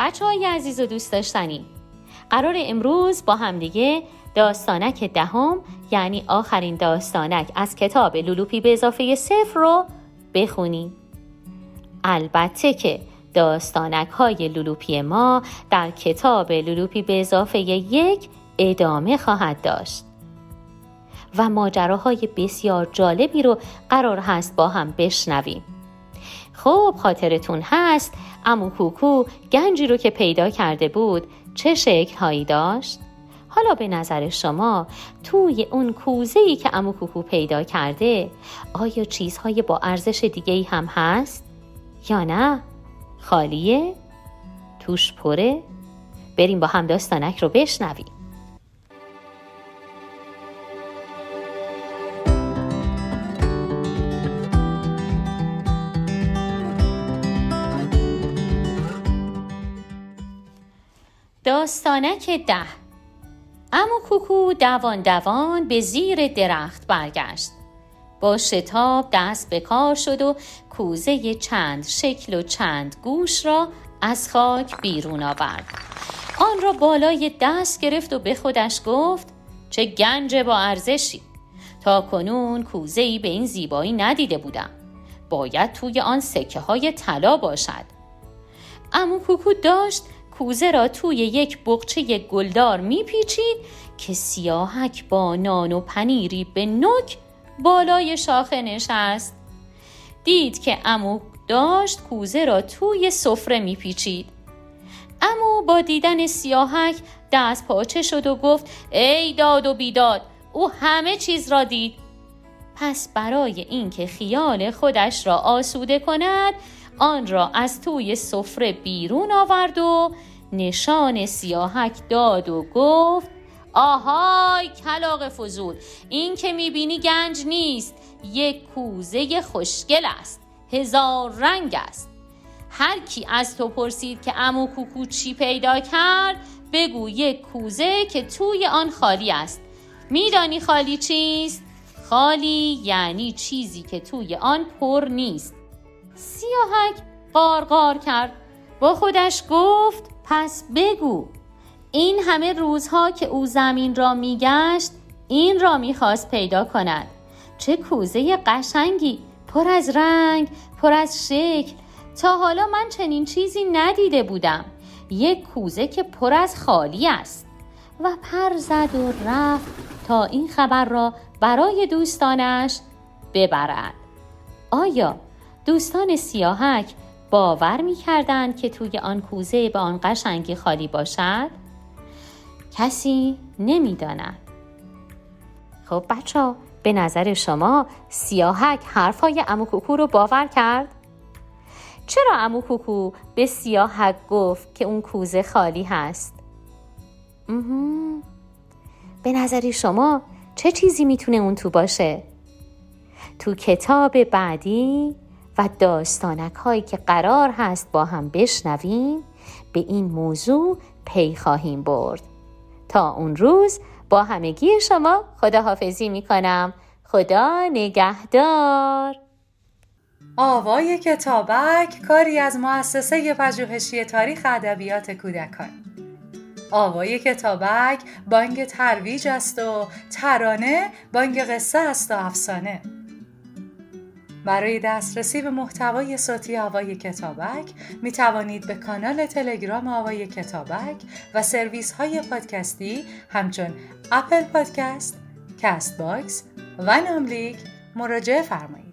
بچه های عزیز و دوست داشتنی. قرار امروز با همدیگه داستانک دهم یعنی آخرین داستانک از کتاب لولوپی به اضافه صفر رو بخونیم. البته که داستانک های لولوپی ما در کتاب لولوپی به اضافه یک ادامه خواهد داشت. و ماجراهای بسیار جالبی رو قرار هست با هم بشنویم. خب خاطرتون هست امو کوکو گنجی رو که پیدا کرده بود چه شکل هایی داشت؟ حالا به نظر شما توی اون کوزه ای که امو کوکو پیدا کرده آیا چیزهای با ارزش دیگه ای هم هست؟ یا نه؟ خالیه؟ توش پره؟ بریم با هم داستانک رو بشنویم داستانک ده. امو کوکو دوان دوان به زیر درخت برگشت. با شتاب دست به کار شد و کوزه چند شکل و چند گوش را از خاک بیرون آورد. آن را بالای دست گرفت و به خودش گفت چه گنج با ارزشی. تا کنون کوزه ای به این زیبایی ندیده بودم. باید توی آن سکه های طلا باشد. امو کوکو داشت کوزه را توی یک بقچه گلدار میپیچید که سیاهک با نان و پنیری به نک بالای شاخه نشست. دید که امو داشت کوزه را توی سفره میپیچید. امو با دیدن سیاهک دست پاچه شد و گفت ای داد و بیداد او همه چیز را دید. پس برای اینکه خیال خودش را آسوده کند آن را از توی سفره بیرون آورد و نشان سیاهک داد و گفت آهای کلاق فضول این که می‌بینی گنج نیست یک کوزه خوشگل است هزار رنگ است. هر کی از تو پرسید که امو کوکو چی پیدا کرد بگو یک کوزه که توی آن خالی است. میدانی خالی چیست؟ خالی یعنی چیزی که توی آن پر نیست. سیاهک قارقار کرد. با خودش گفت پس بگو این همه روزها که او زمین را میگشت این را می‌خواست پیدا کند. چه کوزه قشنگی پر از رنگ پر از شکل. تا حالا من چنین چیزی ندیده بودم. یک کوزه که پر از خالی است. و پر زد و رفت تا این خبر را برای دوستانش ببرد. آیا دوستان سیاهک باور می کردند که توی آن کوزه به آن قشنگی خالی باشد؟ کسی نمی‌داند. خب بچه به نظر شما سیاهک حرفای امو کوکو رو باور کرد؟ چرا امو کوکو به سیاهک گفت که اون کوزه خالی هست؟ به نظر شما چه چیزی می‌تونه اون تو باشه؟ تو کتاب بعدی و داستانک هایی که قرار هست با هم بشنویم به این موضوع پی خواهیم برد. تا اون روز با همگی شما خداحافظی می کنم خدا نگهدار. آوای کتابک کاری از مؤسسه پژوهشی تاریخ ادبیات کودکان. آوای کتابک بانگ ترویج است و ترانه بانگ قصه است و افسانه. برای دسترسی به محتوای صوتی آوای کتابک می توانید به کانال تلگرام آوای کتابک و سرویس های پادکستی همچون اپل پادکست، کست باکس و ناملیک مراجعه فرمایید.